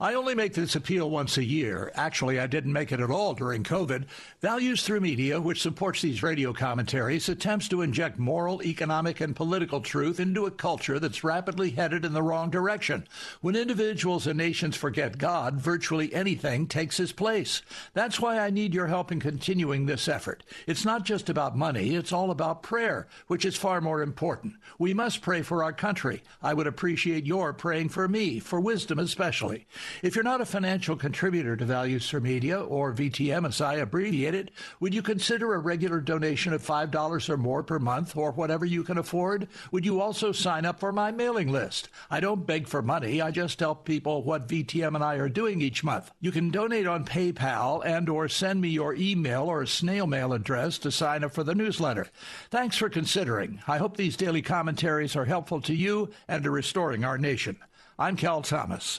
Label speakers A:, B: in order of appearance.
A: I only make this appeal once a year. Actually, I didn't make it at all during COVID. Values Through Media, which supports these radio commentaries, attempts to inject moral, economic, and political truth into a culture that's rapidly headed in the wrong direction. When individuals and nations forget God, virtually anything takes his place. That's why I need your help in continuing this effort. It's not just about money, it's all about prayer, which is far more important. We must pray for our country. I would appreciate your praying for me, for wisdom especially. If you're not a financial contributor to Values Through Media, or VTM as I abbreviate it, would you consider a regular donation of $5 or more per month, or whatever you can afford? Would you also sign up for my mailing list? I don't beg for money, I just tell people what VTM and I are doing each month. You can donate on PayPal and or send me your email or snail mail address to sign up for the newsletter. Thanks for considering. I hope these daily commentaries are helpful to you and to restoring our nation. I'm Cal Thomas.